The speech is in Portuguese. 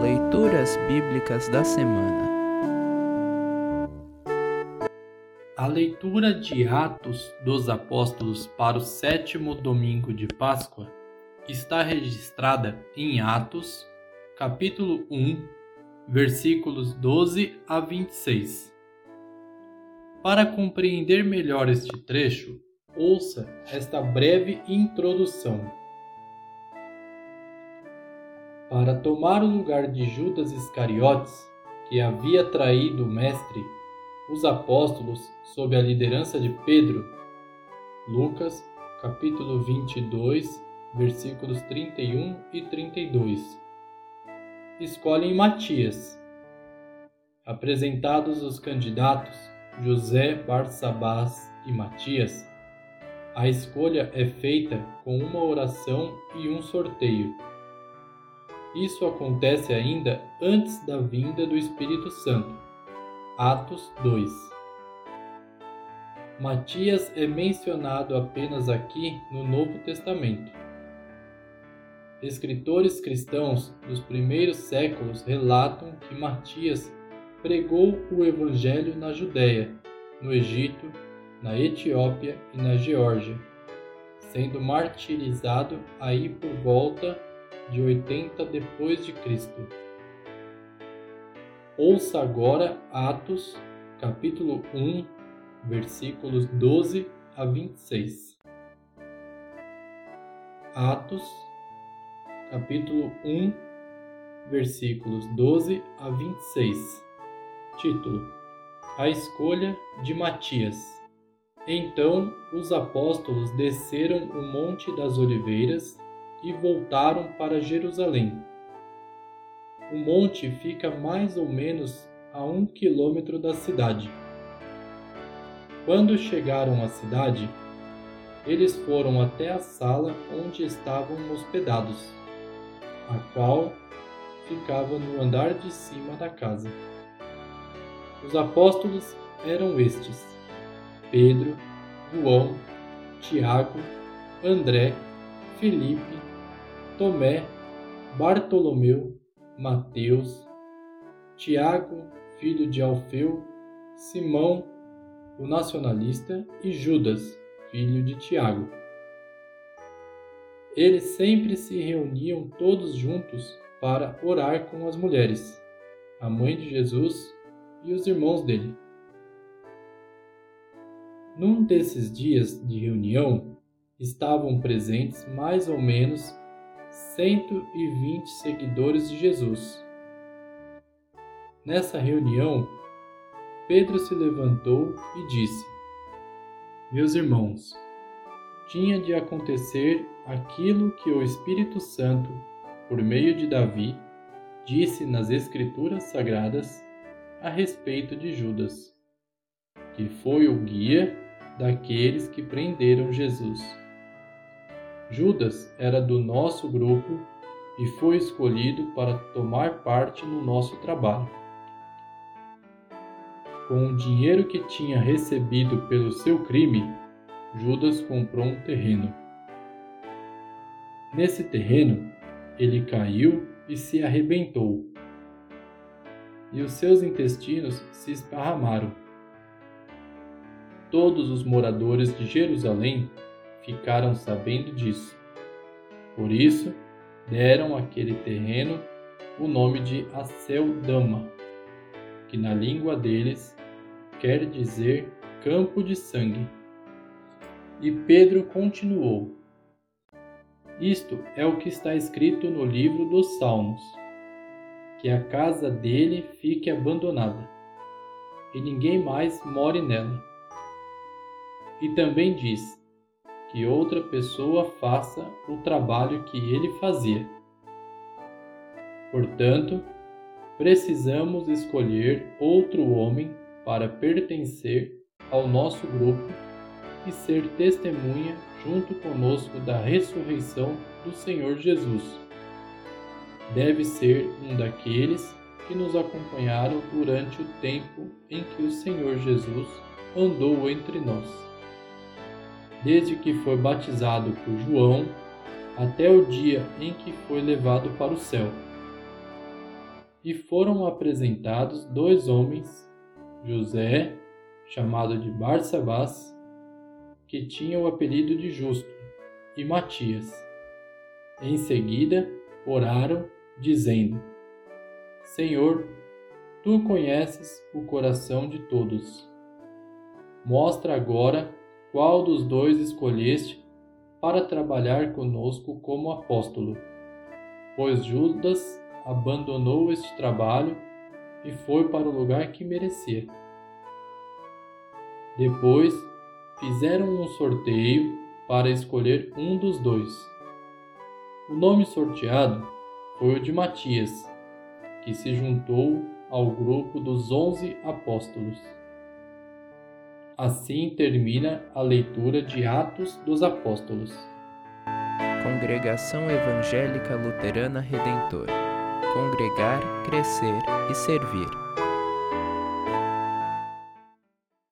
Leituras Bíblicas da Semana A leitura de Atos dos Apóstolos para o sétimo domingo de Páscoa está registrada em Atos, capítulo 1, versículos 12 a 26. Para compreender melhor este trecho, ouça esta breve introdução. Para tomar o lugar de Judas Iscariotes, que havia traído o Mestre, os apóstolos, sob a liderança de Pedro, Lucas, capítulo 22, versículos 31 e 32. Escolhem Matias. Apresentados os candidatos José, Barsabás e Matias, a escolha é feita com uma oração e um sorteio. Isso acontece ainda antes da vinda do Espírito Santo. Atos 2. Matias é mencionado apenas aqui no Novo Testamento. Escritores cristãos dos primeiros séculos relatam que Matias pregou o Evangelho na Judéia, no Egito, na Etiópia e na Geórgia, sendo martirizado aí por volta de 80 depois de Cristo. Ouça agora Atos, capítulo 1, versículos 12 a 26. Atos, capítulo 1, versículos 12 a 26. Título: A escolha de Matias. Então os apóstolos desceram o Monte das Oliveiras e voltaram para Jerusalém. O monte fica mais ou menos a um quilômetro da cidade. Quando chegaram à cidade, eles foram até a sala onde estavam hospedados, a qual ficava no andar de cima da casa. Os apóstolos eram estes: Pedro, João, Tiago, André, Felipe, Tomé, Bartolomeu, Mateus, Tiago, filho de Alfeu, Simão, o nacionalista, e Judas, filho de Tiago. Eles sempre se reuniam todos juntos para orar com as mulheres, a mãe de Jesus e os irmãos dele. Num desses dias de reunião, estavam presentes mais ou menos 120 seguidores de Jesus. Nessa reunião, Pedro se levantou e disse: Meus irmãos, tinha de acontecer aquilo que o Espírito Santo, por meio de Davi, disse nas Escrituras Sagradas a respeito de Judas, que foi o guia daqueles que prenderam Jesus. Judas era do nosso grupo e foi escolhido para tomar parte no nosso trabalho. Com o dinheiro que tinha recebido pelo seu crime, Judas comprou um terreno. Nesse terreno, ele caiu e se arrebentou, e os seus intestinos se esparramaram. Todos os moradores de Jerusalém ficaram sabendo disso. Por isso, deram àquele terreno o nome de Aceldama, que na língua deles quer dizer campo de sangue. E Pedro continuou: Isto é o que está escrito no livro dos Salmos: que a casa dele fique abandonada, e ninguém mais more nela. E também diz: que outra pessoa faça o trabalho que ele fazia. Portanto, precisamos escolher outro homem para pertencer ao nosso grupo e ser testemunha junto conosco da ressurreição do Senhor Jesus. Deve ser um daqueles que nos acompanharam durante o tempo em que o Senhor Jesus andou entre nós desde que foi batizado por João até o dia em que foi levado para o céu. e foram apresentados dois homens, José, chamado de Barsabás, que tinha o apelido de Justo, e Matias. Em seguida, oraram, dizendo: Senhor, tu conheces o coração de todos. Mostra agora qual dos dois escolheste para trabalhar conosco como apóstolo, pois Judas abandonou este trabalho e foi para o lugar que merecia. Depois fizeram um sorteio para escolher um dos dois. O nome sorteado foi o de Matias, que se juntou ao grupo dos onze apóstolos. Assim termina a leitura de Atos dos Apóstolos. Congregação Evangélica Luterana Redentor Congregar, Crescer e Servir.